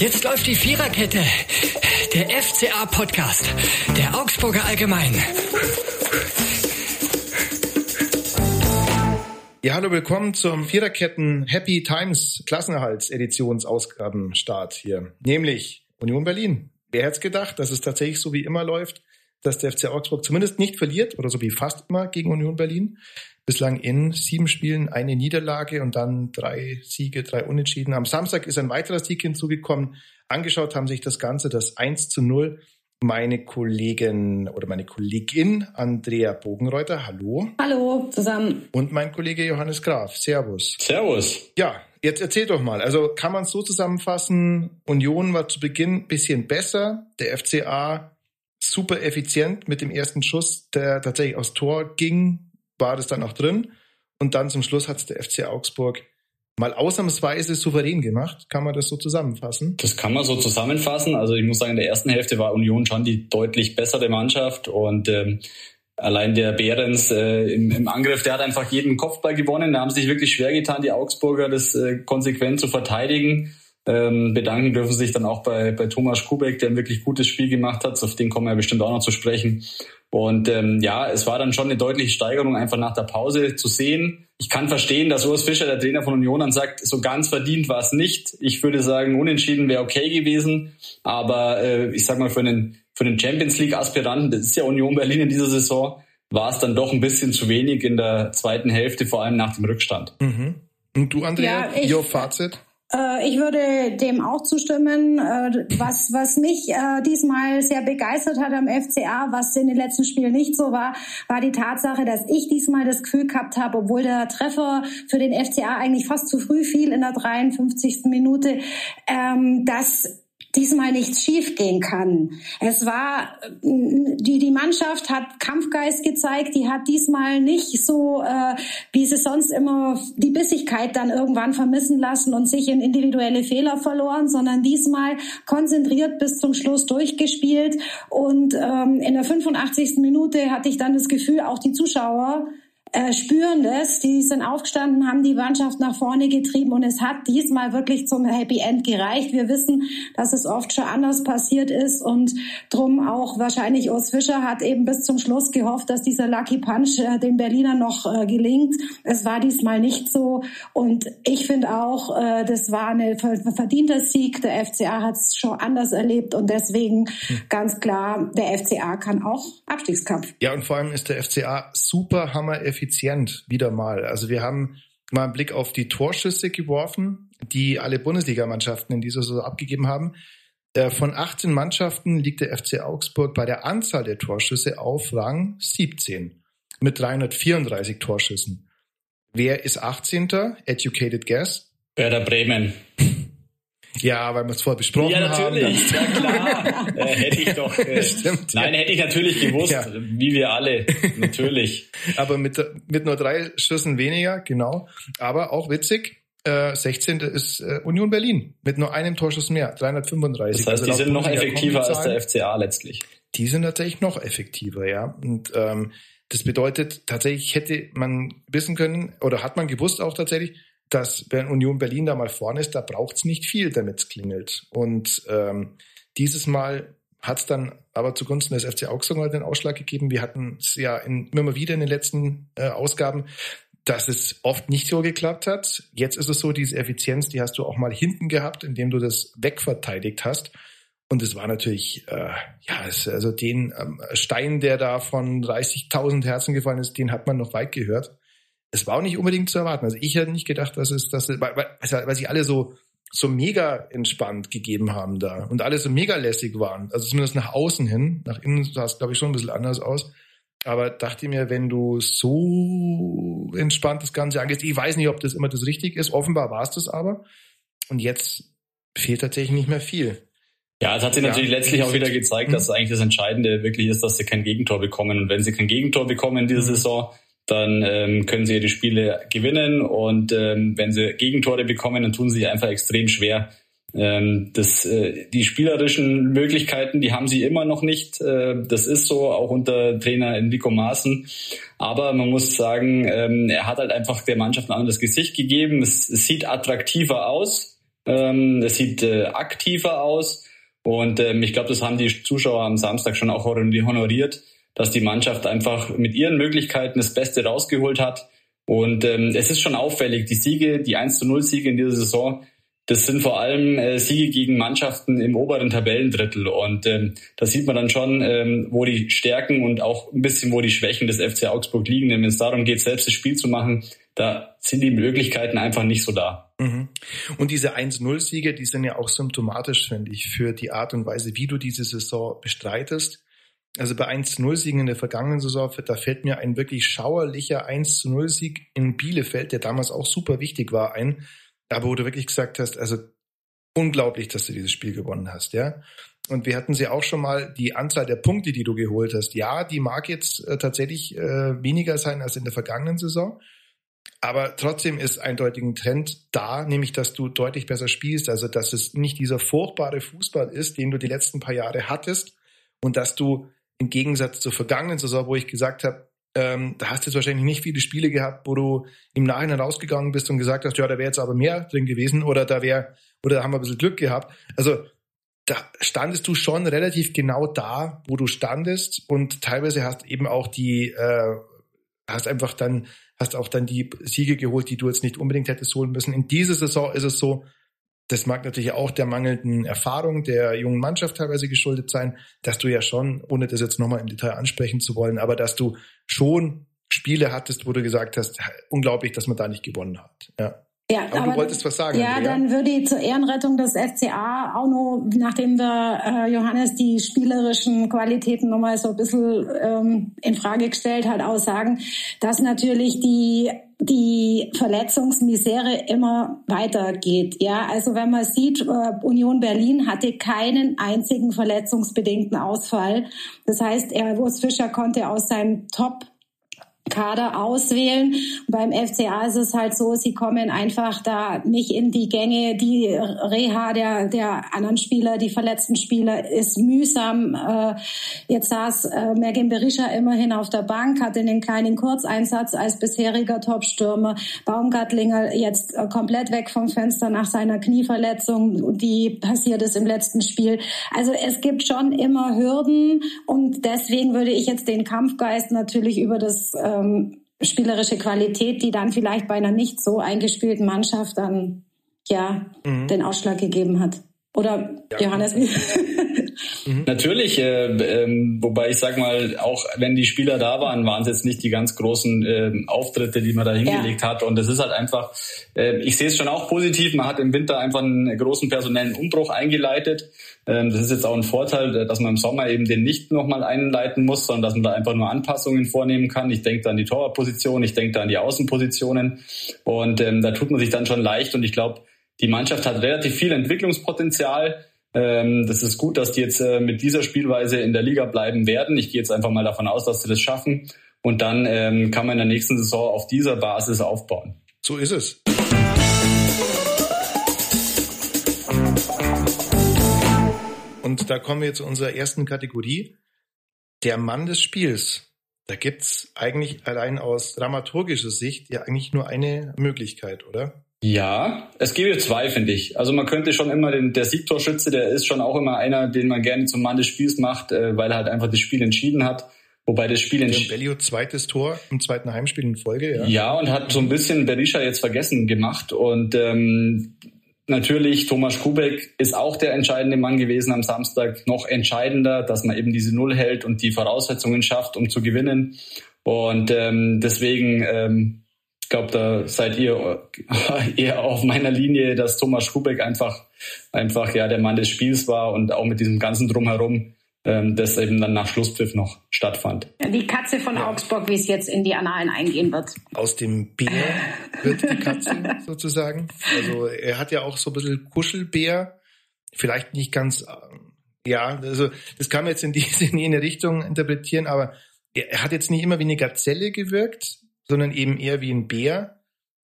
Jetzt läuft die Viererkette. Der FCA-Podcast. Der Augsburger Allgemein. Ja, hallo, willkommen zum Viererketten Happy Times Klassenerhalts-Editionsausgabenstart hier. Nämlich Union Berlin. Wer hätte gedacht, dass es tatsächlich so wie immer läuft, dass der FC Augsburg zumindest nicht verliert oder so wie fast immer gegen Union Berlin. Bislang in sieben Spielen eine Niederlage und dann drei Siege, drei Unentschieden. Am Samstag ist ein weiterer Sieg hinzugekommen. Angeschaut haben sich das Ganze, das 1 zu 0. Meine Kollegin oder meine Kollegin Andrea Bogenreuter, hallo. Hallo zusammen. Und mein Kollege Johannes Graf, servus. Servus. Ja, jetzt erzähl doch mal. Also kann man es so zusammenfassen, Union war zu Beginn bisschen besser, der FCA super effizient mit dem ersten Schuss, der tatsächlich aufs Tor ging, war das dann auch drin. Und dann zum Schluss hat es der FC Augsburg mal ausnahmsweise souverän gemacht. Kann man das so zusammenfassen? Das kann man so zusammenfassen. Also ich muss sagen, in der ersten Hälfte war Union schon die deutlich bessere Mannschaft und ähm, allein der Behrens äh, im, im, Angriff, der hat einfach jeden Kopfball gewonnen. Da haben sich wirklich schwer getan, die Augsburger das äh, konsequent zu verteidigen. Ähm, bedanken dürfen sich dann auch bei, bei Thomas Kubek, der ein wirklich gutes Spiel gemacht hat. Auf den kommen wir bestimmt auch noch zu sprechen. Und ähm, ja, es war dann schon eine deutliche Steigerung einfach nach der Pause zu sehen. Ich kann verstehen, dass Urs Fischer, der Trainer von Union, dann sagt, so ganz verdient war es nicht. Ich würde sagen, unentschieden wäre okay gewesen. Aber äh, ich sag mal, für einen, für einen Champions League-Aspiranten, das ist ja Union Berlin in dieser Saison, war es dann doch ein bisschen zu wenig in der zweiten Hälfte, vor allem nach dem Rückstand. Mhm. Und du, Andrea, ja, Ihr Fazit? Äh, ich würde dem auch zustimmen. Äh, was, was mich äh, diesmal sehr begeistert hat am FCA, was in den letzten Spielen nicht so war, war die Tatsache, dass ich diesmal das Gefühl gehabt habe, obwohl der Treffer für den FCA eigentlich fast zu früh fiel in der 53. Minute, ähm, dass diesmal nichts schiefgehen kann. Es war die die Mannschaft hat Kampfgeist gezeigt, die hat diesmal nicht so äh, wie sie sonst immer die Bissigkeit dann irgendwann vermissen lassen und sich in individuelle Fehler verloren, sondern diesmal konzentriert bis zum Schluss durchgespielt und ähm, in der 85. Minute hatte ich dann das Gefühl, auch die Zuschauer äh, spüren das. Die sind aufgestanden, haben die Mannschaft nach vorne getrieben und es hat diesmal wirklich zum Happy End gereicht. Wir wissen, dass es oft schon anders passiert ist und drum auch wahrscheinlich Urs Fischer hat eben bis zum Schluss gehofft, dass dieser Lucky Punch äh, den Berlinern noch äh, gelingt. Es war diesmal nicht so und ich finde auch, äh, das war ein verdienter Sieg. Der FCA hat es schon anders erlebt und deswegen hm. ganz klar, der FCA kann auch Abstiegskampf. Ja und vor allem ist der FCA super hammer effizient wieder mal. Also wir haben mal einen Blick auf die Torschüsse geworfen, die alle Bundesligamannschaften in dieser Saison abgegeben haben. Äh, von 18 Mannschaften liegt der FC Augsburg bei der Anzahl der Torschüsse auf Rang 17 mit 334 Torschüssen. Wer ist 18. Educated Guess? Werder Bremen. Ja, weil wir es vorher besprochen haben. Ja, natürlich. Haben, ja, klar. äh, hätte ich doch. Äh, Stimmt, nein, ja. hätte ich natürlich gewusst, ja. wie wir alle. Natürlich. Aber mit, mit nur drei Schüssen weniger, genau. Aber auch witzig. Äh, 16. ist äh, Union Berlin mit nur einem Torschuss mehr, 335. Das heißt, also die sind noch effektiver als der FCA letztlich. Die sind tatsächlich noch effektiver, ja. Und ähm, das bedeutet tatsächlich hätte man wissen können oder hat man gewusst auch tatsächlich, dass wenn Union Berlin da mal vorne ist, da braucht es nicht viel, damit es klingelt. Und ähm, dieses Mal hat es dann aber zugunsten des FC Augsburg den Ausschlag gegeben. Wir hatten es ja in, immer wieder in den letzten äh, Ausgaben, dass es oft nicht so geklappt hat. Jetzt ist es so, diese Effizienz, die hast du auch mal hinten gehabt, indem du das wegverteidigt hast. Und es war natürlich, äh, ja, es, also den ähm, Stein, der da von 30.000 Herzen gefallen ist, den hat man noch weit gehört es war auch nicht unbedingt zu erwarten. Also ich hätte nicht gedacht, dass es, dass es, weil, weil, weil sie alle so so mega entspannt gegeben haben da und alle so mega lässig waren. Also zumindest nach außen hin. Nach innen sah es, glaube ich, schon ein bisschen anders aus. Aber dachte mir, wenn du so entspannt das Ganze angehst, ich weiß nicht, ob das immer das Richtige ist. Offenbar war es das aber. Und jetzt fehlt tatsächlich nicht mehr viel. Ja, es hat sich ja, natürlich letztlich auch wieder gezeigt, dass eigentlich das Entscheidende wirklich ist, dass sie kein Gegentor bekommen. Und wenn sie kein Gegentor bekommen in dieser mhm. Saison, dann ähm, können sie ihre Spiele gewinnen und ähm, wenn sie Gegentore bekommen, dann tun sie sich einfach extrem schwer. Ähm, das, äh, die spielerischen Möglichkeiten, die haben sie immer noch nicht. Äh, das ist so, auch unter Trainer Enrico Maaßen. Aber man muss sagen, ähm, er hat halt einfach der Mannschaft ein anderes Gesicht gegeben. Es, es sieht attraktiver aus. Ähm, es sieht äh, aktiver aus. Und ähm, ich glaube, das haben die Zuschauer am Samstag schon auch honoriert, dass die Mannschaft einfach mit ihren Möglichkeiten das Beste rausgeholt hat. Und ähm, es ist schon auffällig, die Siege, die 1 zu 0 Siege in dieser Saison, das sind vor allem äh, Siege gegen Mannschaften im oberen Tabellendrittel. Und ähm, da sieht man dann schon, ähm, wo die Stärken und auch ein bisschen, wo die Schwächen des FC Augsburg liegen. Wenn es darum geht, selbst das Spiel zu machen, da sind die Möglichkeiten einfach nicht so da. Mhm. Und diese 1-0-Siege, die sind ja auch symptomatisch, finde ich, für die Art und Weise, wie du diese Saison bestreitest. Also bei 1-0-Siegen in der vergangenen Saison, da fällt mir ein wirklich schauerlicher 1-0-Sieg in Bielefeld, der damals auch super wichtig war, ein aber wo du wirklich gesagt hast, also unglaublich, dass du dieses Spiel gewonnen hast, ja. Und wir hatten sie auch schon mal die Anzahl der Punkte, die du geholt hast. Ja, die mag jetzt äh, tatsächlich äh, weniger sein als in der vergangenen Saison. Aber trotzdem ist eindeutig ein Trend da, nämlich dass du deutlich besser spielst. Also dass es nicht dieser furchtbare Fußball ist, den du die letzten paar Jahre hattest und dass du im Gegensatz zur vergangenen Saison, wo ich gesagt habe, ähm, da hast du jetzt wahrscheinlich nicht viele Spiele gehabt, wo du im Nachhinein rausgegangen bist und gesagt hast, ja, da wäre jetzt aber mehr drin gewesen oder da wäre, oder da haben wir ein bisschen Glück gehabt. Also da standest du schon relativ genau da, wo du standest und teilweise hast eben auch die, äh, hast einfach dann, hast auch dann die Siege geholt, die du jetzt nicht unbedingt hättest holen müssen. In dieser Saison ist es so, das mag natürlich auch der mangelnden Erfahrung der jungen Mannschaft teilweise geschuldet sein, dass du ja schon, ohne das jetzt nochmal im Detail ansprechen zu wollen, aber dass du schon Spiele hattest, wo du gesagt hast, unglaublich, dass man da nicht gewonnen hat. Ja. Ja, aber, aber, du wolltest was sagen. Ja, Andrea? dann würde ich zur Ehrenrettung des FCA auch noch, nachdem wir äh, Johannes die spielerischen Qualitäten nochmal so ein bisschen ähm, in Frage gestellt hat, auch sagen, dass natürlich die die Verletzungsmisere immer weitergeht. Ja, also wenn man sieht, äh, Union Berlin hatte keinen einzigen verletzungsbedingten Ausfall. Das heißt, er, Urs Fischer konnte aus seinem Top Kader auswählen. Beim FCA ist es halt so, sie kommen einfach da nicht in die Gänge. Die Reha der, der anderen Spieler, die verletzten Spieler ist mühsam. Äh, jetzt saß äh, Mergin Berisha immerhin auf der Bank, hatte einen kleinen Kurzeinsatz als bisheriger Topstürmer. Baumgartlinger jetzt äh, komplett weg vom Fenster nach seiner Knieverletzung, die passiert ist im letzten Spiel. Also es gibt schon immer Hürden und deswegen würde ich jetzt den Kampfgeist natürlich über das äh, ähm, spielerische Qualität, die dann vielleicht bei einer nicht so eingespielten Mannschaft dann ja mhm. den Ausschlag gegeben hat. Oder ja. Johannes? Mhm. Natürlich, äh, äh, wobei ich sag mal, auch wenn die Spieler da waren, waren es jetzt nicht die ganz großen äh, Auftritte, die man da hingelegt ja. hat. Und es ist halt einfach, äh, ich sehe es schon auch positiv, man hat im Winter einfach einen großen personellen Umbruch eingeleitet. Ähm, das ist jetzt auch ein Vorteil, äh, dass man im Sommer eben den nicht nochmal einleiten muss, sondern dass man da einfach nur Anpassungen vornehmen kann. Ich denke da an die Torwartposition, ich denke da an die Außenpositionen. Und ähm, da tut man sich dann schon leicht. Und ich glaube, die Mannschaft hat relativ viel Entwicklungspotenzial. Ähm, das ist gut, dass die jetzt äh, mit dieser Spielweise in der Liga bleiben werden. Ich gehe jetzt einfach mal davon aus, dass sie das schaffen. Und dann ähm, kann man in der nächsten Saison auf dieser Basis aufbauen. So ist es. Und da kommen wir zu unserer ersten Kategorie. Der Mann des Spiels. Da gibt's eigentlich allein aus dramaturgischer Sicht ja eigentlich nur eine Möglichkeit, oder? Ja, es gäbe zwei, finde ich. Also man könnte schon immer den, der Siegtorschütze, der ist schon auch immer einer, den man gerne zum Mann des Spiels macht, äh, weil er halt einfach das Spiel entschieden hat. Wobei das Spiel entschieden. Bellio zweites Tor im zweiten Heimspiel in Folge, ja. Ja, und hat so ein bisschen Berisha jetzt vergessen gemacht. Und ähm, natürlich, Thomas Kubek ist auch der entscheidende Mann gewesen am Samstag. Noch entscheidender, dass man eben diese Null hält und die Voraussetzungen schafft, um zu gewinnen. Und ähm, deswegen ähm, glaube, da seid ihr eher auf meiner Linie, dass Thomas Schubeck einfach, einfach ja der Mann des Spiels war und auch mit diesem ganzen Drumherum, ähm, das eben dann nach Schlusspfiff noch stattfand. Die Katze von ja. Augsburg, wie es jetzt in die Annalen eingehen wird. Aus dem Bär wird die Katze sozusagen. Also er hat ja auch so ein bisschen Kuschelbär, vielleicht nicht ganz, äh, ja, also das kann man jetzt in diese in jene Richtung interpretieren, aber er hat jetzt nicht immer wie eine Gazelle gewirkt, sondern eben eher wie ein Bär.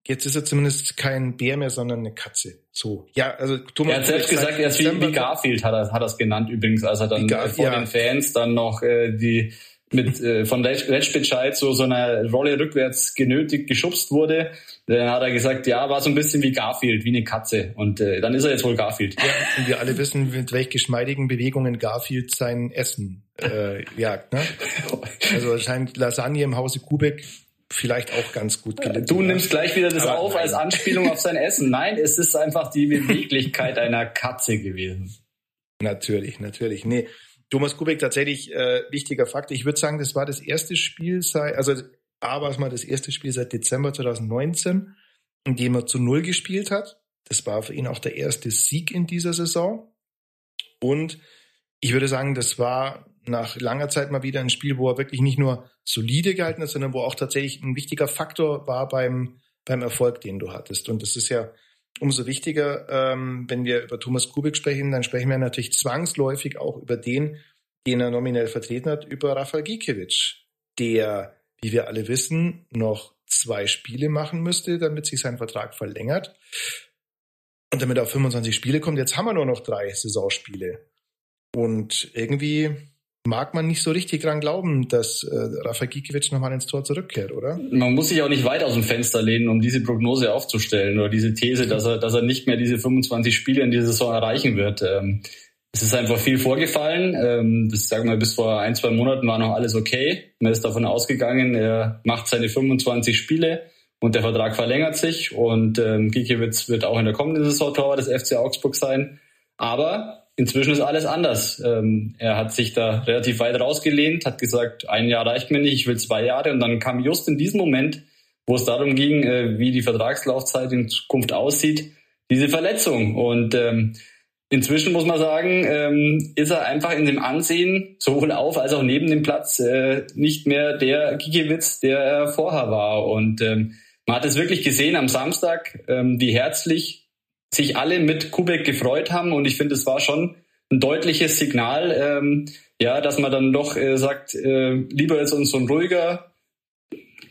Jetzt ist er zumindest kein Bär mehr, sondern eine Katze. So. Ja, also Thomas. Er hat selbst gesagt, er ist wie, wie Garfield, hat er, hat es genannt übrigens, als er dann Gar, vor ja. den Fans dann noch äh, die mit äh, von Retschbescheid so so einer Rolle rückwärts genötigt, geschubst wurde. Dann hat er gesagt, ja, war so ein bisschen wie Garfield, wie eine Katze. Und äh, dann ist er jetzt wohl Garfield. Ja, und wir alle wissen, mit welch geschmeidigen Bewegungen Garfield sein Essen äh, jagt. Ne? Also scheint Lasagne im Hause Kubek vielleicht auch ganz gut gelitten. Du nimmst gleich wieder das Aber auf nein. als Anspielung auf sein Essen. Nein, es ist einfach die Beweglichkeit einer Katze gewesen. Natürlich, natürlich. Nee, Thomas Kubek tatsächlich äh, wichtiger Fakt. Ich würde sagen, das war das erste Spiel seit, also A war es mal das erste Spiel seit Dezember 2019, in dem er zu Null gespielt hat. Das war für ihn auch der erste Sieg in dieser Saison. Und ich würde sagen, das war nach langer Zeit mal wieder ein Spiel, wo er wirklich nicht nur solide gehalten hat, sondern wo auch tatsächlich ein wichtiger Faktor war beim, beim Erfolg, den du hattest. Und das ist ja umso wichtiger, ähm, wenn wir über Thomas Kubik sprechen, dann sprechen wir natürlich zwangsläufig auch über den, den er nominell vertreten hat, über Rafael Gikiewicz, der, wie wir alle wissen, noch zwei Spiele machen müsste, damit sich sein Vertrag verlängert. Und damit er auf 25 Spiele kommt, jetzt haben wir nur noch drei Saisonspiele. Und irgendwie mag man nicht so richtig dran glauben, dass äh, Rafa Gikiewicz nochmal ins Tor zurückkehrt, oder? Man muss sich auch nicht weit aus dem Fenster lehnen, um diese Prognose aufzustellen oder diese These, dass er, dass er nicht mehr diese 25 Spiele in dieser Saison erreichen wird. Ähm, es ist einfach viel vorgefallen. Ähm, das sagen wir bis vor ein, zwei Monaten war noch alles okay. Man ist davon ausgegangen, er macht seine 25 Spiele und der Vertrag verlängert sich und ähm, Gikiewicz wird auch in der kommenden Saison Torwart des FC Augsburg sein. Aber inzwischen ist alles anders. Ähm, er hat sich da relativ weit rausgelehnt, hat gesagt, ein Jahr reicht mir nicht, ich will zwei Jahre. Und dann kam just in diesem Moment, wo es darum ging, äh, wie die Vertragslaufzeit in Zukunft aussieht, diese Verletzung. Und ähm, inzwischen muss man sagen, ähm, ist er einfach in dem Ansehen, sowohl auf als auch neben dem Platz, äh, nicht mehr der Gigiewicz, der er vorher war. Und ähm, man hat es wirklich gesehen am Samstag, ähm, wie herzlich sich alle mit Kubek gefreut haben und ich finde, es war schon ein deutliches Signal, ähm, ja, dass man dann doch äh, sagt, äh, lieber ist uns so ein ruhiger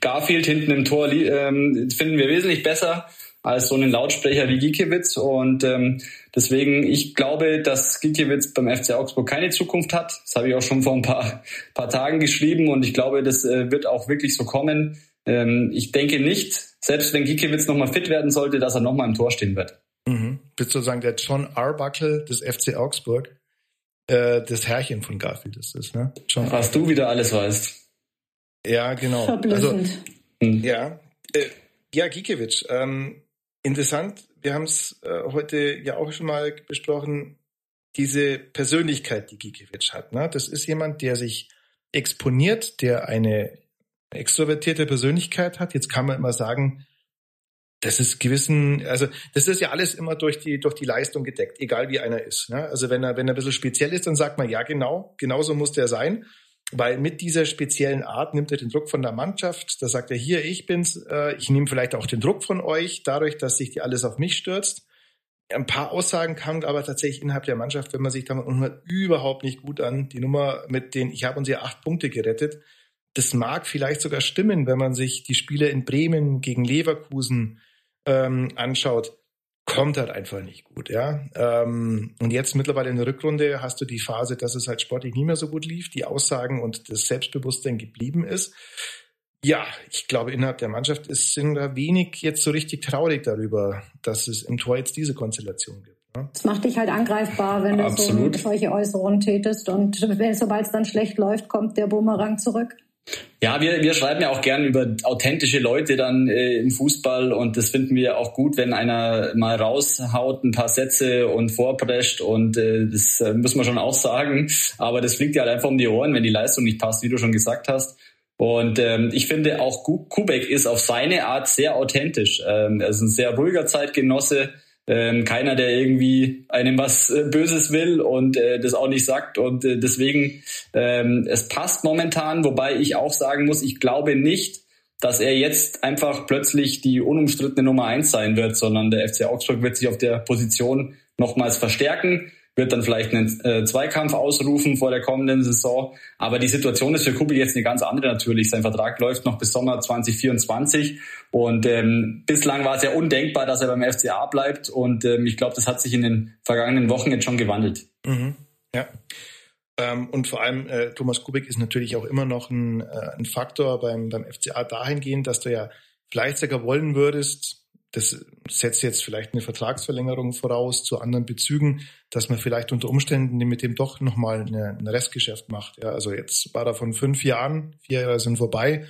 Garfield hinten im Tor ähm, finden wir wesentlich besser als so einen Lautsprecher wie Gikiewicz und ähm, deswegen ich glaube, dass Gikiewicz beim FC Augsburg keine Zukunft hat. Das habe ich auch schon vor ein paar paar Tagen geschrieben und ich glaube, das äh, wird auch wirklich so kommen. Ähm, ich denke nicht, selbst wenn Gikiewicz nochmal fit werden sollte, dass er nochmal im Tor stehen wird. Mhm. Bist sozusagen der John Arbuckle des FC Augsburg, äh, das Herrchen von Garfield ist das, ne? John Was Arbuckle. du wieder alles weißt. Ja, genau. Also, hm. ja, äh, ja, Gikiewicz. Ähm, interessant. Wir haben es äh, heute ja auch schon mal besprochen. Diese Persönlichkeit, die Gikiewicz hat. Ne? Das ist jemand, der sich exponiert, der eine extrovertierte Persönlichkeit hat. Jetzt kann man immer sagen, das ist gewissen, also das ist ja alles immer durch die durch die Leistung gedeckt, egal wie einer ist. Ne? Also wenn er wenn er ein bisschen speziell ist, dann sagt man ja genau, genauso muss der sein, weil mit dieser speziellen Art nimmt er den Druck von der Mannschaft. Da sagt er hier, ich bin's, äh, ich nehme vielleicht auch den Druck von euch, dadurch, dass sich die alles auf mich stürzt. Ein paar Aussagen kamen aber tatsächlich innerhalb der Mannschaft, wenn man sich damit umhört, überhaupt nicht gut an. Die Nummer mit den, ich habe uns ja acht Punkte gerettet. Das mag vielleicht sogar stimmen, wenn man sich die Spiele in Bremen gegen Leverkusen ähm, anschaut, kommt halt einfach nicht gut, ja. Ähm, und jetzt mittlerweile in der Rückrunde hast du die Phase, dass es halt sportlich nicht mehr so gut lief, die Aussagen und das Selbstbewusstsein geblieben ist. Ja, ich glaube, innerhalb der Mannschaft ist, sind da wenig jetzt so richtig traurig darüber, dass es im Tor jetzt diese Konstellation gibt. Ne? Das macht dich halt angreifbar, wenn du so solche Äußerungen tätest und sobald es dann schlecht läuft, kommt der Bumerang zurück. Ja, wir, wir schreiben ja auch gern über authentische Leute dann äh, im Fußball und das finden wir auch gut, wenn einer mal raushaut, ein paar Sätze und vorprescht und äh, das äh, muss man schon auch sagen. Aber das fliegt ja halt einfach um die Ohren, wenn die Leistung nicht passt, wie du schon gesagt hast. Und ähm, ich finde auch Kubek ist auf seine Art sehr authentisch. Ähm, er ist ein sehr ruhiger Zeitgenosse ähm, keiner, der irgendwie einem was äh, Böses will und äh, das auch nicht sagt. Und äh, deswegen, ähm, es passt momentan, wobei ich auch sagen muss, ich glaube nicht, dass er jetzt einfach plötzlich die unumstrittene Nummer eins sein wird, sondern der FC Augsburg wird sich auf der Position nochmals verstärken wird dann vielleicht einen äh, Zweikampf ausrufen vor der kommenden Saison. Aber die Situation ist für Kubel jetzt eine ganz andere natürlich. Sein Vertrag läuft noch bis Sommer 2024 und ähm, bislang war es ja undenkbar, dass er beim FCA bleibt und ähm, ich glaube, das hat sich in den vergangenen Wochen jetzt schon gewandelt. Mhm. Ja. Ähm, und vor allem äh, Thomas Kubik ist natürlich auch immer noch ein, äh, ein Faktor beim, beim FCA dahingehend, dass du ja vielleicht sogar wollen würdest, das setzt jetzt vielleicht eine Vertragsverlängerung voraus zu anderen Bezügen, dass man vielleicht unter Umständen mit dem doch nochmal ein Restgeschäft macht. Ja, also jetzt war da von fünf Jahren, vier Jahre sind vorbei,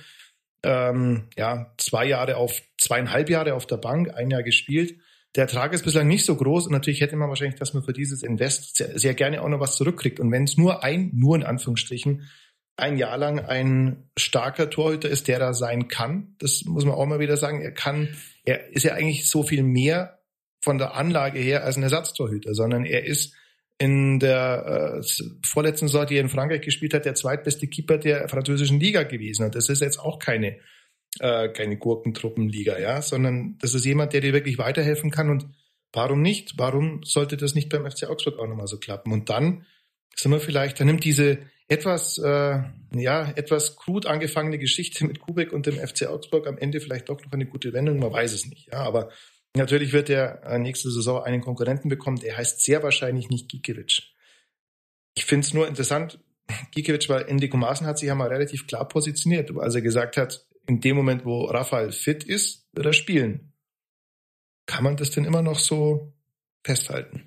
ähm, ja, zwei Jahre auf, zweieinhalb Jahre auf der Bank, ein Jahr gespielt. Der Ertrag ist bislang nicht so groß und natürlich hätte man wahrscheinlich, dass man für dieses Invest sehr, sehr gerne auch noch was zurückkriegt. Und wenn es nur ein, nur in Anführungsstrichen, ein Jahr lang ein starker Torhüter ist, der da sein kann, das muss man auch mal wieder sagen, er kann, er ist ja eigentlich so viel mehr von der Anlage her als ein Ersatztorhüter, sondern er ist in der äh, vorletzten Saison, die er in Frankreich gespielt hat, der zweitbeste Keeper der französischen Liga gewesen. Und das ist jetzt auch keine, äh, keine Gurkentruppenliga, ja, sondern das ist jemand, der dir wirklich weiterhelfen kann. Und warum nicht? Warum sollte das nicht beim FC Augsburg auch nochmal so klappen? Und dann sind wir vielleicht, dann nimmt diese etwas, äh, ja, etwas krud angefangene Geschichte mit Kubek und dem FC Augsburg am Ende vielleicht doch noch eine gute Wendung, man weiß es nicht, ja, aber Natürlich wird er äh, nächste Saison einen Konkurrenten bekommen, der heißt sehr wahrscheinlich nicht Gikiewicz. Ich finde es nur interessant, Gikiewicz, weil Enrico Maaßen hat sich ja mal relativ klar positioniert, als er gesagt hat, in dem Moment, wo Raphael fit ist, wird er spielen. Kann man das denn immer noch so festhalten?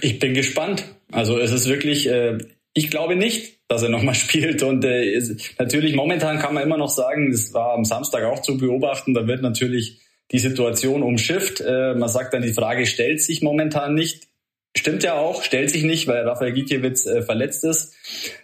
Ich bin gespannt. Also es ist wirklich, äh, ich glaube nicht, dass er nochmal spielt. Und äh, natürlich, momentan kann man immer noch sagen, das war am Samstag auch zu beobachten, da wird natürlich die Situation umschifft. Äh, man sagt dann, die Frage stellt sich momentan nicht. Stimmt ja auch, stellt sich nicht, weil Rafael Gikiewicz äh, verletzt ist.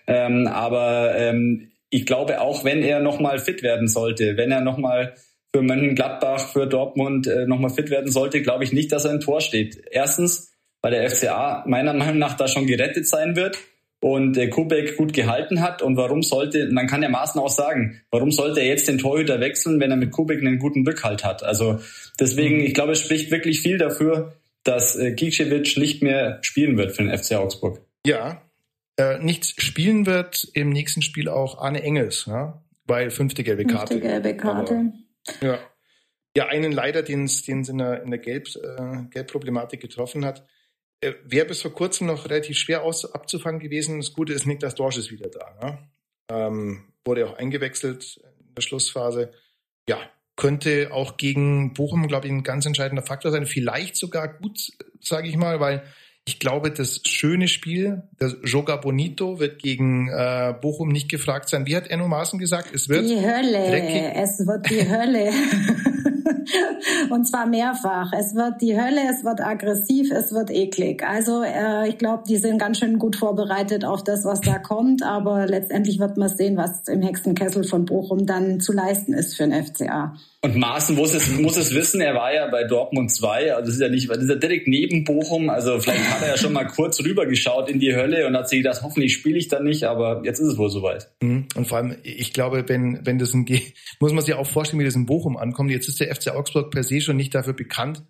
Ähm, aber ähm, ich glaube, auch wenn er nochmal fit werden sollte, wenn er nochmal für Mönchengladbach, für Dortmund äh, nochmal fit werden sollte, glaube ich nicht, dass er im Tor steht. Erstens, weil der FCA meiner Meinung nach da schon gerettet sein wird und äh, Kubek gut gehalten hat. Und warum sollte, man kann ja Maßen auch sagen, warum sollte er jetzt den Torhüter wechseln, wenn er mit Kubek einen guten Rückhalt hat? Also deswegen, ich glaube, es spricht wirklich viel dafür, dass äh, Gicevic nicht mehr spielen wird für den FC Augsburg. Ja, äh, nicht spielen wird im nächsten Spiel auch Arne Engels, ja? weil fünfte gelbe Karte. Fünfte gelbe Karte. Aber, ja. Ja, einen leider, den es in der, in der Gelb, äh, Gelbproblematik getroffen hat. Äh, wäre bis vor kurzem noch relativ schwer aus, abzufangen gewesen. Das Gute ist, Niklas Dorsch ist wieder da. Ne? Ähm, wurde auch eingewechselt in der Schlussphase. Ja, könnte auch gegen Bochum, glaube ich, ein ganz entscheidender Faktor sein. Vielleicht sogar gut, sage ich mal, weil ich glaube, das schöne Spiel, das Joga Bonito, wird gegen äh, Bochum nicht gefragt sein. Wie hat Enno Maaßen gesagt? Es wird die Hölle. Dreckig. Es wird die Hölle. und zwar mehrfach. Es wird die Hölle, es wird aggressiv, es wird eklig. Also äh, ich glaube, die sind ganz schön gut vorbereitet auf das, was da kommt. Aber letztendlich wird man sehen, was im Hexenkessel von Bochum dann zu leisten ist für den FCA. Und Maaßen muss es, muss es wissen, er war ja bei Dortmund 2, also das ist ja nicht, das ist ja direkt neben Bochum, also vielleicht hat er ja schon mal kurz rübergeschaut in die Hölle und hat sich gedacht, hoffentlich spiele ich da nicht, aber jetzt ist es wohl soweit. Mhm. Und vor allem, ich glaube, wenn, wenn das ein, muss man sich auch vorstellen, wie das in Bochum ankommt. Jetzt ist der FC Augsburg per se schon nicht dafür bekannt,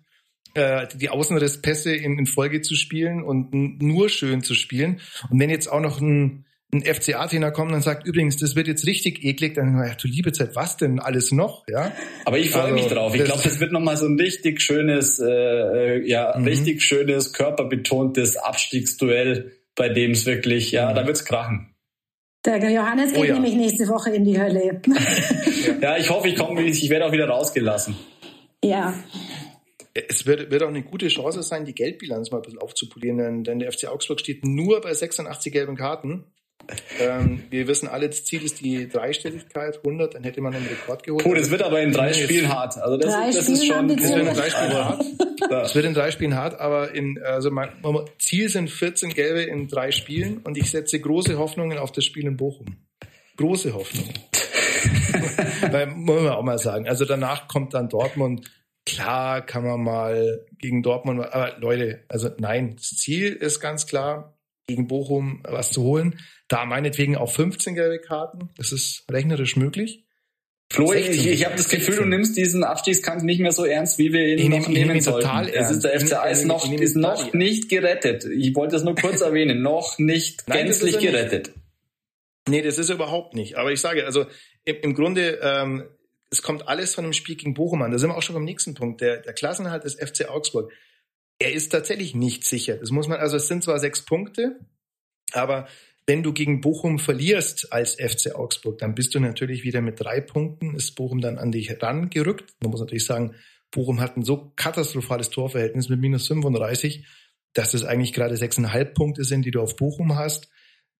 äh, die Außenrisspässe in, in Folge zu spielen und nur schön zu spielen. Und wenn jetzt auch noch ein, ein FCA-Trainer kommt und sagt, übrigens, das wird jetzt richtig eklig, dann, ja, du liebe Zeit, was denn alles noch? Ja. Aber ich freue also, mich drauf. Ich glaube, das wird nochmal so ein richtig schönes, äh, äh, ja, mhm. richtig schönes, körperbetontes Abstiegsduell, bei dem es wirklich, ja, mhm. da wird's krachen. Der Johannes geht oh, ja. nämlich nächste Woche in die Hölle. ja, ich hoffe, ich komme, ich werde auch wieder rausgelassen. Ja. Es wird, wird auch eine gute Chance sein, die Geldbilanz mal ein bisschen aufzupolieren, denn der FC Augsburg steht nur bei 86 gelben Karten. Ähm, wir wissen alle, das Ziel ist die Dreistelligkeit, 100, dann hätte man einen Rekord geholt. Cool, das wird aber in drei Spielen hart. Also das, drei das ist schon, das wird in drei Spielen hart. Das wird in drei Spielen hart, aber in, also mein, Ziel sind 14 Gelbe in drei Spielen und ich setze große Hoffnungen auf das Spiel in Bochum. Große Hoffnungen. Weil, muss man auch mal sagen. Also danach kommt dann Dortmund. Klar kann man mal gegen Dortmund, aber Leute, also nein, das Ziel ist ganz klar, gegen Bochum was zu holen. Da meinetwegen auch 15 gelbe Karten. Das ist rechnerisch möglich. Flo, ich, ich habe das Gefühl, du nimmst diesen Abstiegskampf nicht mehr so ernst, wie wir ihn ich noch nehmen ich sollten. Total es ist, der FCA ist noch, ist noch nicht gerettet. Ich wollte es nur kurz erwähnen. Noch nicht Nein, gänzlich gerettet. Nicht. Nee, das ist er überhaupt nicht. Aber ich sage, also im, im Grunde, ähm, es kommt alles von dem Spiel gegen Bochum an. Da sind wir auch schon beim nächsten Punkt. Der, der Klassenhalt des FC Augsburg. Er ist tatsächlich nicht sicher. Das muss man, also es sind zwar sechs Punkte, aber Wenn du gegen Bochum verlierst als FC Augsburg, dann bist du natürlich wieder mit drei Punkten, ist Bochum dann an dich rangerückt. Man muss natürlich sagen, Bochum hat ein so katastrophales Torverhältnis mit minus 35, dass das eigentlich gerade sechseinhalb Punkte sind, die du auf Bochum hast.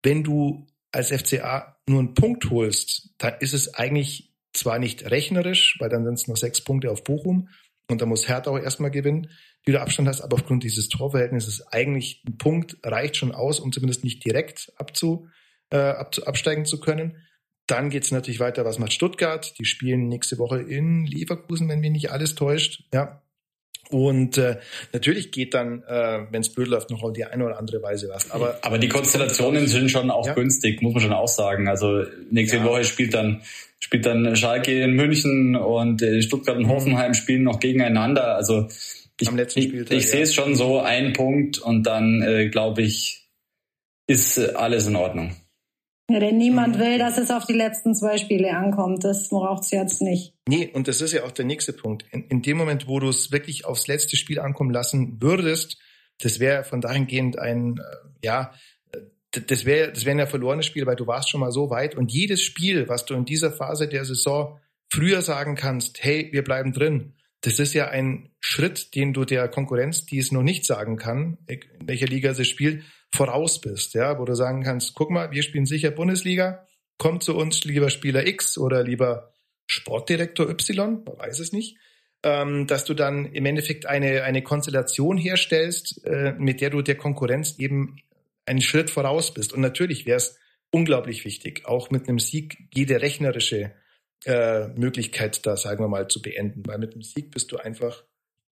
Wenn du als FCA nur einen Punkt holst, dann ist es eigentlich zwar nicht rechnerisch, weil dann sind es noch sechs Punkte auf Bochum und da muss Hertha auch erstmal gewinnen, die du Abstand hast, aber aufgrund dieses Torverhältnisses eigentlich ein Punkt reicht schon aus, um zumindest nicht direkt abzu, äh, ab, absteigen zu können. Dann geht's natürlich weiter, was macht Stuttgart? Die spielen nächste Woche in Leverkusen, wenn mich nicht alles täuscht. Ja. Und äh, natürlich geht dann, äh, wenn es blöd läuft, noch auf die eine oder andere Weise was. Aber, aber die Konstellationen sind schon auch ja. günstig, muss man schon auch sagen. Also nächste ja. Woche spielt dann spielt dann Schalke in München und äh, Stuttgart und mhm. Hoffenheim spielen noch gegeneinander. Also ich, Spieltag, ich, ich ja. sehe es schon so, ein Punkt und dann äh, glaube ich, ist alles in Ordnung. Ja, denn niemand mhm. will, dass es auf die letzten zwei Spiele ankommt. Das braucht es jetzt nicht. Nee, und das ist ja auch der nächste Punkt. In, in dem Moment, wo du es wirklich aufs letzte Spiel ankommen lassen würdest, das wäre von dahingehend ein, äh, ja, das wäre das wäre ein verlorenes Spiel, weil du warst schon mal so weit und jedes Spiel, was du in dieser Phase der Saison früher sagen kannst, hey, wir bleiben drin, das ist ja ein Schritt, den du der Konkurrenz, die es noch nicht sagen kann, in welcher Liga sie spielt, voraus bist, ja, wo du sagen kannst, guck mal, wir spielen sicher Bundesliga, komm zu uns, lieber Spieler X oder lieber Sportdirektor Y, man weiß es nicht, ähm, dass du dann im Endeffekt eine, eine Konstellation herstellst, äh, mit der du der Konkurrenz eben einen Schritt voraus bist. Und natürlich wäre es unglaublich wichtig, auch mit einem Sieg jede rechnerische äh, Möglichkeit da, sagen wir mal, zu beenden. Weil mit einem Sieg bist du einfach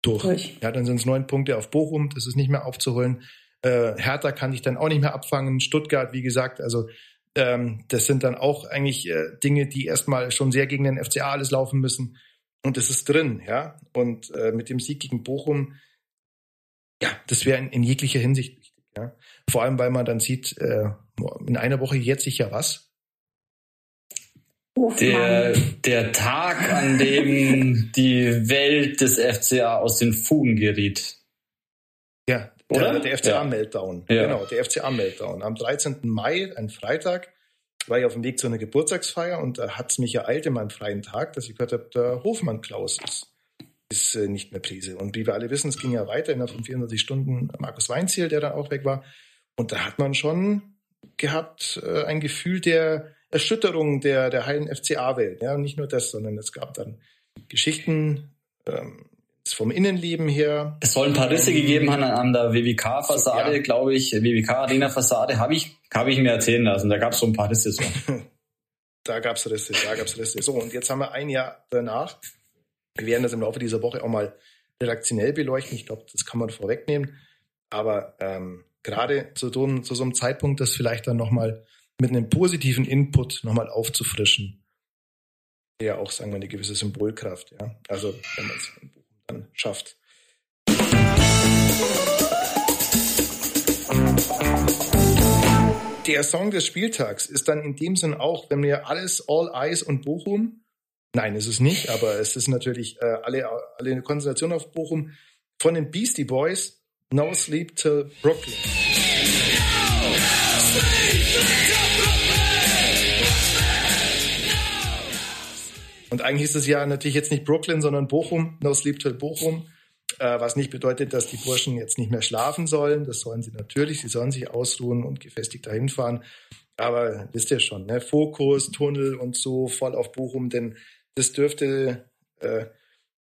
durch. durch. Ja, dann sind es neun Punkte auf Bochum, das ist nicht mehr aufzuholen. Äh, Hertha kann ich dann auch nicht mehr abfangen. Stuttgart, wie gesagt, also ähm, das sind dann auch eigentlich äh, Dinge, die erstmal schon sehr gegen den FCA alles laufen müssen. Und das ist drin, ja. Und äh, mit dem Sieg gegen Bochum, ja, das wäre in, in, jeglicher Hinsicht wichtig, ja. Vor allem, weil man dann sieht, äh, in einer Woche jetzt sich ja was. Der, der Tag, an dem die Welt des FCA aus den Fugen geriet. Ja, der, der FCA-Meltdown. Ja. Genau, der FCA-Meltdown. Am 13. Mai, ein Freitag, war ich auf dem Weg zu einer Geburtstagsfeier und da hat es mich ereilt in meinem freien Tag, dass ich gehört habe, der Hofmann Klaus ist, ist äh, nicht mehr Prise. Und wie wir alle wissen, es ging ja weiter innerhalb von 24 Stunden Markus Weinziel, der dann auch weg war. Und da hat man schon gehabt äh, ein Gefühl der Erschütterung der, der heilen FCA-Welt. Ja, und nicht nur das, sondern es gab dann Geschichten ähm, vom Innenleben her. Es soll ein paar Risse gegeben haben an der WWK-Fassade, ja. glaube ich. WWK-Arena-Fassade habe ich, hab ich mir erzählen lassen. Da gab es so ein paar Risse. So. da gab es Risse, da gab es Risse. So, und jetzt haben wir ein Jahr danach. Wir werden das im Laufe dieser Woche auch mal redaktionell beleuchten. Ich glaube, das kann man vorwegnehmen. Aber ähm, gerade zu, so, zu so einem Zeitpunkt, das vielleicht dann nochmal mit einem positiven Input nochmal aufzufrischen, der auch, sagen wir, eine gewisse Symbolkraft, ja. Also, wenn man schafft. Der Song des Spieltags ist dann in dem Sinn auch, wenn wir alles All Eyes und Bochum, nein, ist es nicht, aber es ist natürlich äh, alle, alle eine Konzentration auf Bochum von den Beastie Boys, No Sleep Till Brooklyn. Und eigentlich ist es ja natürlich jetzt nicht Brooklyn, sondern Bochum, No Sleep Till Bochum, äh, was nicht bedeutet, dass die Burschen jetzt nicht mehr schlafen sollen. Das sollen sie natürlich, sie sollen sich ausruhen und gefestigt dahin fahren. Aber wisst ihr schon, ne? Fokus, Tunnel und so voll auf Bochum, denn das dürfte, äh,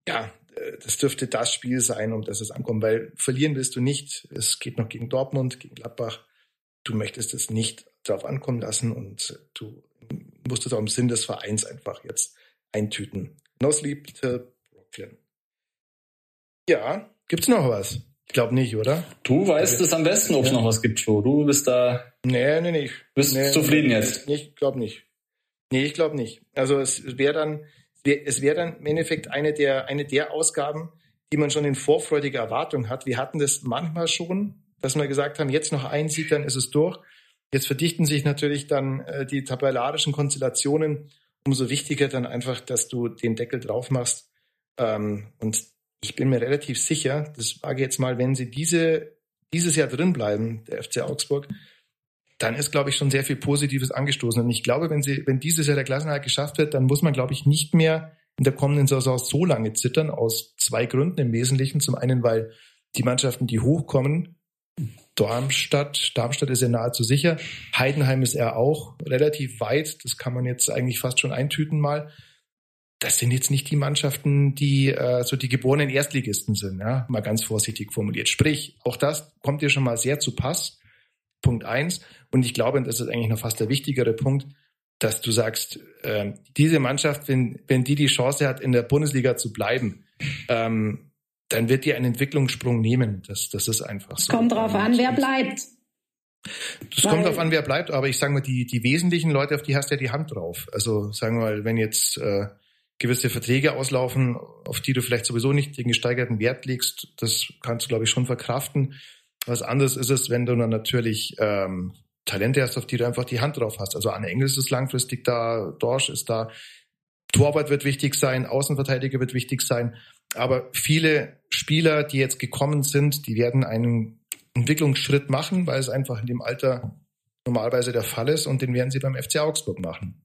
ja, äh, das dürfte das Spiel sein, um das es ankommt, weil verlieren willst du nicht. Es geht noch gegen Dortmund, gegen Gladbach. Du möchtest es nicht darauf ankommen lassen und du musst es auch im Sinn des Vereins einfach jetzt eintüten. No Sleep till Brooklyn. Ja, gibt's noch was? Ich glaube nicht, oder? Du weißt es am besten, ob es ja. noch was gibt, Flo. Du bist da. Nee, nee, nee. Bist nee, zufrieden nee, jetzt? Nee, ich glaube nicht. Nee, ich glaube nicht. Also es wäre dann, es wäre dann im Endeffekt eine der, eine der Ausgaben, die man schon in vorfreudiger Erwartung hat. Wir hatten das manchmal schon, dass wir gesagt haben, jetzt noch ein Sieg, dann ist es durch. Jetzt verdichten sich natürlich dann äh, die tabellarischen Konstellationen umso wichtiger dann einfach, dass du den Deckel drauf machst. Ähm, und ich bin mir relativ sicher, das wage jetzt mal, wenn sie diese, dieses Jahr drin bleiben, der FC Augsburg, dann ist, glaube ich, schon sehr viel Positives angestoßen. Und ich glaube, wenn sie, wenn dieses Jahr der Klassenerhalt geschafft wird, dann muss man, glaube ich, nicht mehr in der kommenden Saison so lange zittern, aus zwei Gründen im Wesentlichen. Zum einen, weil die Mannschaften, die hochkommen, Darmstadt, Darmstadt ist ja nahezu sicher, Heidenheim ist er auch relativ weit, das kann man jetzt eigentlich fast schon eintüten mal. Das sind jetzt nicht die Mannschaften, die äh, so die geborenen Erstligisten sind, ja, mal ganz vorsichtig formuliert. Sprich, auch das kommt dir schon mal sehr zu Pass. Punkt eins. Und ich glaube, das ist eigentlich noch fast der wichtigere Punkt, dass du sagst, äh, diese Mannschaft, wenn, wenn die die Chance hat, in der Bundesliga zu bleiben, ähm, dann wird die einen Entwicklungssprung nehmen. Das, das ist einfach so. Kommt drauf an, wer bleibt. Das kommt drauf an, wer bleibt, aber ich sage mal, die, die wesentlichen Leute, auf die hast du ja die Hand drauf. Also sagen wir mal, wenn jetzt äh, gewisse Verträge auslaufen, auf die du vielleicht sowieso nicht den gesteigerten Wert legst, das kannst du, glaube ich, schon verkraften. Was anderes ist es, wenn du dann natürlich ähm, Talente hast, auf die du einfach die Hand drauf hast. Also Anne Engels ist langfristig da, Dorsch ist da, Torwart wird wichtig sein, Außenverteidiger wird wichtig sein. Aber viele Spieler, die jetzt gekommen sind, die werden einen Entwicklungsschritt machen, weil es einfach in dem Alter normalerweise der Fall ist und den werden sie beim FC Augsburg machen.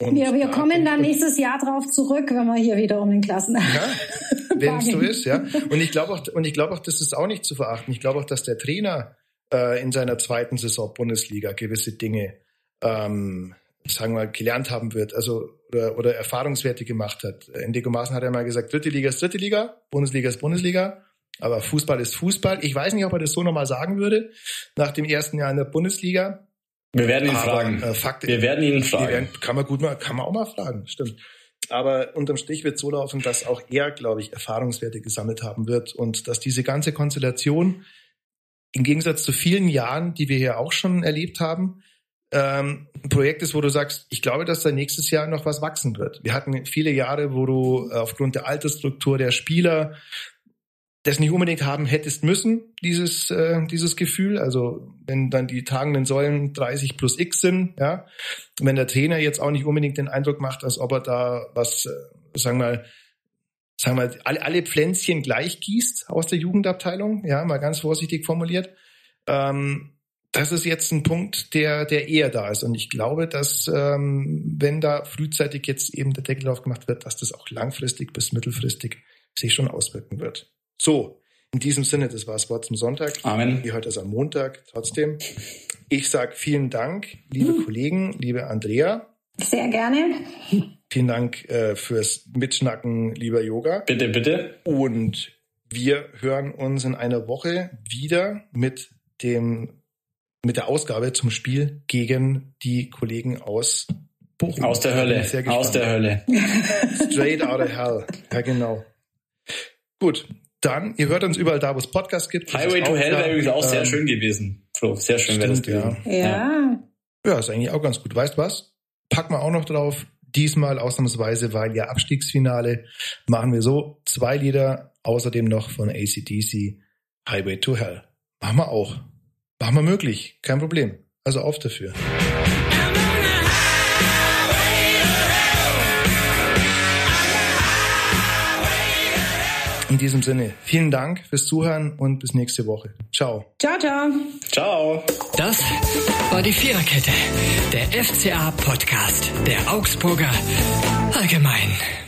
Und ja, wir kommen dann nächstes Jahr drauf zurück, wenn wir hier wieder um den Klassen. Ja, wenn es so ist, ja. Und ich glaube auch, und ich glaube auch, das ist auch nicht zu verachten. Ich glaube auch, dass der Trainer äh, in seiner zweiten Saison Bundesliga gewisse Dinge, ähm, sagen wir mal, gelernt haben wird, also oder, oder Erfahrungswerte gemacht hat. Indigo Maaßen hat ja mal gesagt, dritte Liga ist dritte Liga, Bundesliga ist Bundesliga, aber Fußball ist Fußball. Ich weiß nicht, ob er das so nochmal sagen würde, nach dem ersten Jahr in der Bundesliga. Wir werden ihn aber, fragen. Äh, Fakt, wir werden ihn fragen. Werden, kann man gut mal, kann man auch mal fragen, stimmt. Aber unterm Strich wird so laufen, dass auch er, glaube ich, Erfahrungswerte gesammelt haben wird und dass diese ganze Konstellation im Gegensatz zu vielen Jahren, die wir hier auch schon erlebt haben, ähm, ein Projekt ist, wo du sagst, ich glaube, dass da nächstes Jahr noch was wachsen wird. Wir hatten viele Jahre, wo du äh, aufgrund der Altersstruktur der Spieler das nicht unbedingt haben hättest müssen, dieses, äh, dieses Gefühl. Also wenn dann die tragenden Säulen 30 plus X sind, ja, wenn der Trainer jetzt auch nicht unbedingt den Eindruck macht, als ob er da was, äh, sagen wir mal, sagen wir mal, alle, alle Pflänzchen gleich gießt aus der Jugendabteilung, ja, mal ganz vorsichtig formuliert. Ähm, das ist jetzt ein Punkt, der, der eher da ist. Und ich glaube, dass ähm, wenn da frühzeitig jetzt eben der Deckel drauf gemacht wird, dass das auch langfristig bis mittelfristig sich schon auswirken wird. So, in diesem Sinne, das war das Wort zum Sonntag. Amen. Ihr hört das am Montag trotzdem. Ich sage vielen Dank, liebe mhm. Kollegen, liebe Andrea. Sehr gerne. Vielen Dank äh, fürs Mitschnacken, lieber Yoga. Bitte, bitte. Und wir hören uns in einer Woche wieder mit dem mit der Ausgabe zum Spiel gegen die Kollegen aus Bochum. Aus der Hölle. Aus der Hölle. Straight out of hell. Ja, genau. Gut. Dann, ihr hört uns überall da, wo es Podcasts gibt. Highway to Hell wäre übrigens auch ähm, sehr schön gewesen. Flo, sehr schön wäre das gewesen. Ja. ja. Ja, ist eigentlich auch ganz gut. Weißt was? Packen wir auch noch drauf. Diesmal ausnahmsweise, weil ja Abstiegsfinale, machen wir so zwei Lieder, außerdem noch von ACDC, Highway to Hell. Machen wir auch. Machen wir möglich, kein Problem. Also auf dafür. In diesem Sinne, vielen Dank fürs Zuhören und bis nächste Woche. Ciao. Ciao, ciao. Ciao. Das war die Viererkette, der FCA-Podcast der Augsburger Allgemein.